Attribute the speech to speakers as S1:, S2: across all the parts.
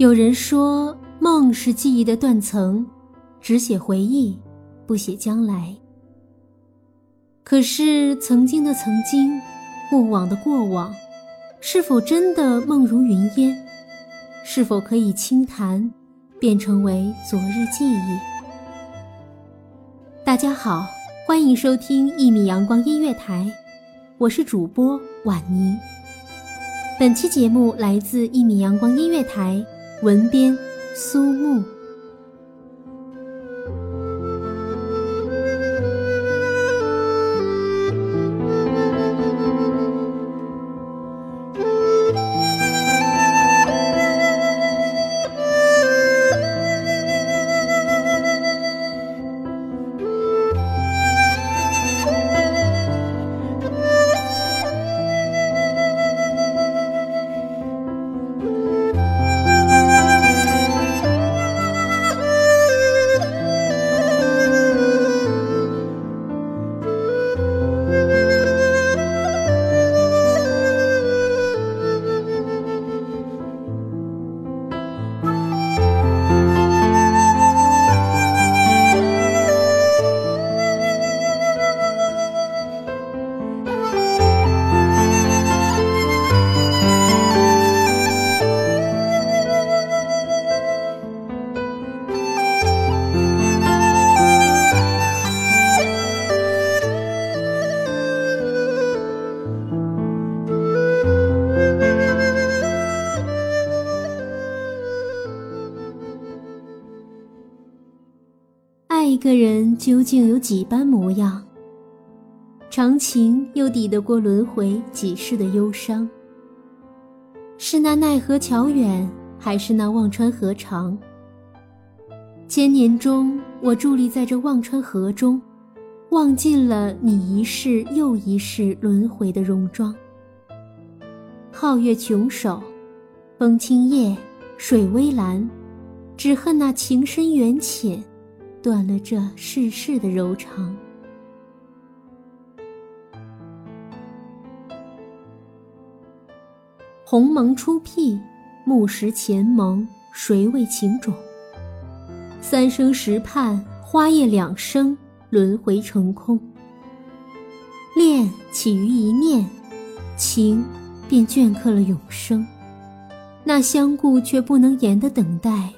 S1: 有人说，梦是记忆的断层，只写回忆，不写将来。可是，曾经的曾经，过往的过往，是否真的梦如云烟？是否可以轻弹，变成为昨日记忆？大家好，欢迎收听一米阳光音乐台，我是主播婉妮。本期节目来自一米阳光音乐台。文编：苏木。爱一个人究竟有几般模样？长情又抵得过轮回几世的忧伤？是那奈何桥远，还是那忘川河长？千年中，我伫立在这忘川河中，望尽了你一世又一世轮回的戎装。皓月琼首，风清夜，水微澜，只恨那情深缘浅。断了这世事的柔肠。鸿蒙初辟，木石前盟，谁为情种？三生石畔，花叶两生，轮回成空。恋起于一念，情便镌刻了永生。那相顾却不能言的等待，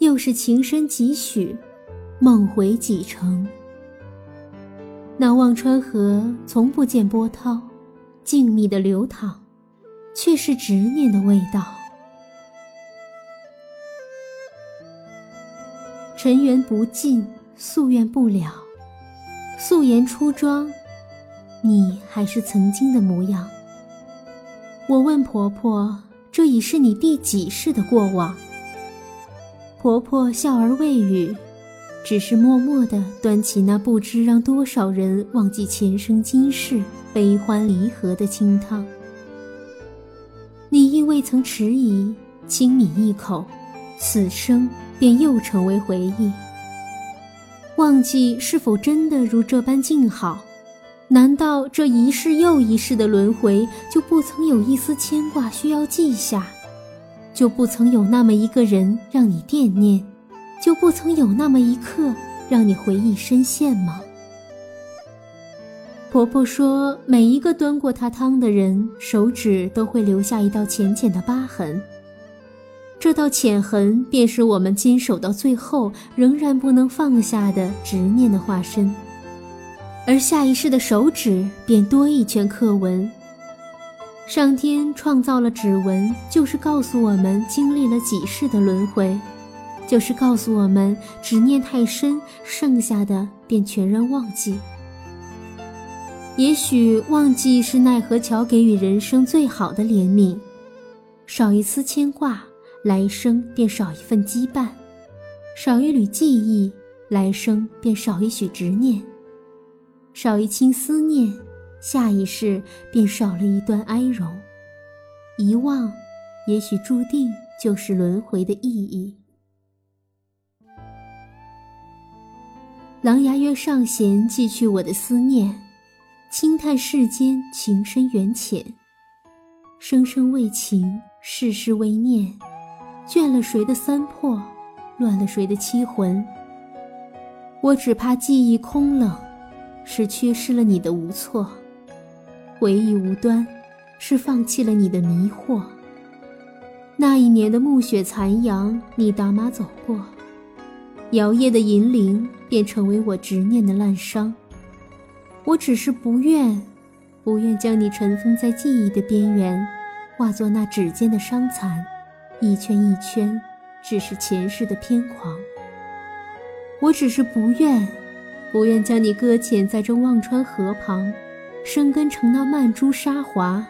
S1: 又是情深几许？梦回几程？那忘川河从不见波涛，静谧的流淌，却是执念的味道。尘缘不尽，夙愿不了，素颜出妆，你还是曾经的模样。我问婆婆：“这已是你第几世的过往？”婆婆笑而未语。只是默默地端起那不知让多少人忘记前生今世悲欢离合的清汤，你亦未曾迟疑，轻抿一口，此生便又成为回忆。忘记是否真的如这般静好？难道这一世又一世的轮回，就不曾有一丝牵挂需要记下？就不曾有那么一个人让你惦念？就不曾有那么一刻让你回忆深陷吗？婆婆说，每一个端过她汤的人，手指都会留下一道浅浅的疤痕。这道浅痕，便是我们坚守到最后仍然不能放下的执念的化身。而下一世的手指，便多一圈刻纹。上天创造了指纹，就是告诉我们经历了几世的轮回，就是告诉我们执念太深，剩下的便全然忘记。也许忘记是奈何桥给予人生最好的怜悯，少一丝牵挂，来生便少一份羁绊；少一缕记忆，来生便少一许执念；少一清思念。下一世便少了一段哀荣，遗忘，也许注定就是轮回的意义。狼牙月上弦，寄去我的思念，轻叹世间情深缘浅，生生为情，世世为念，倦了谁的三魄，乱了谁的七魂？我只怕记忆空冷，是缺失了你的无措。回忆无端，是放弃了你的迷惑。那一年的暮雪残阳，你打马走过，摇曳的银铃便成为我执念的烂伤。我只是不愿，不愿将你尘封在记忆的边缘，化作那指尖的伤残，一圈一圈，只是前世的偏狂。我只是不愿，不愿将你搁浅在这忘川河旁。生根成那曼珠沙华，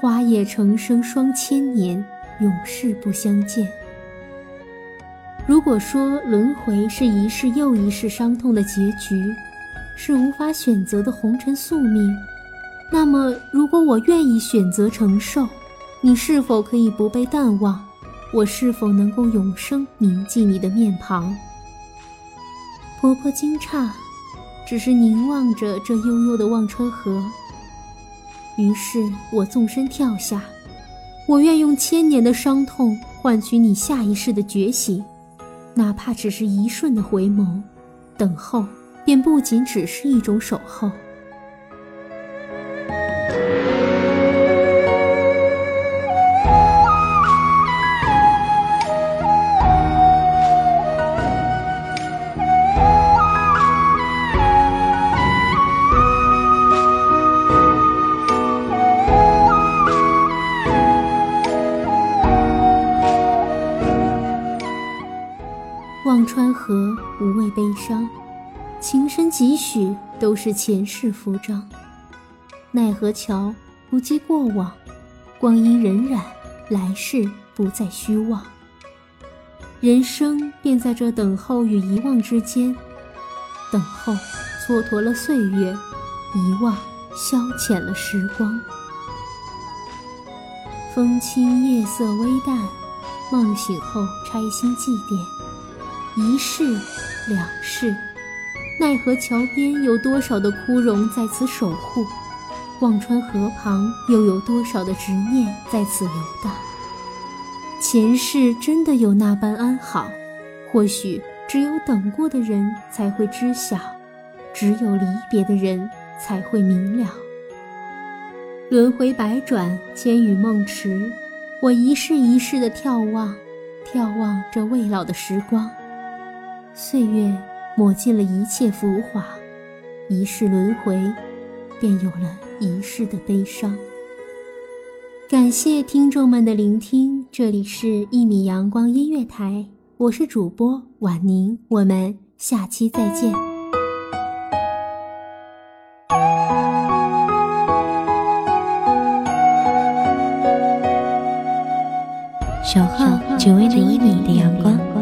S1: 花叶成生双千年，永世不相见。如果说轮回是一世又一世伤痛的结局，是无法选择的红尘宿命，那么如果我愿意选择承受，你是否可以不被淡忘？我是否能够永生铭记你的面庞？婆婆惊诧。只是凝望着这悠悠的忘川河，于是我纵身跳下。我愿用千年的伤痛换取你下一世的觉醒，哪怕只是一瞬的回眸。等候，便不仅只是一种守候。身几许都是前世浮章。奈何桥不记过往，光阴荏苒，来世不再虚妄。人生便在这等候与遗忘之间，等候蹉跎了岁月，遗忘消遣了时光。风轻夜色微淡，梦醒后拆心祭奠。一世，两世，奈何桥边有多少的枯荣在此守护？忘川河旁又有多少的执念在此游荡？前世真的有那般安好？或许只有等过的人才会知晓，只有离别的人才会明了。轮回百转，千与梦迟，我一世一世的眺望，眺望这未老的时光。岁月抹尽了一切浮华，一世轮回，便有了一世的悲伤。感谢听众们的聆听，这里是《一米阳光音乐台》，我是主播婉宁，我们下期再见。
S2: 小号只为那一米的阳光。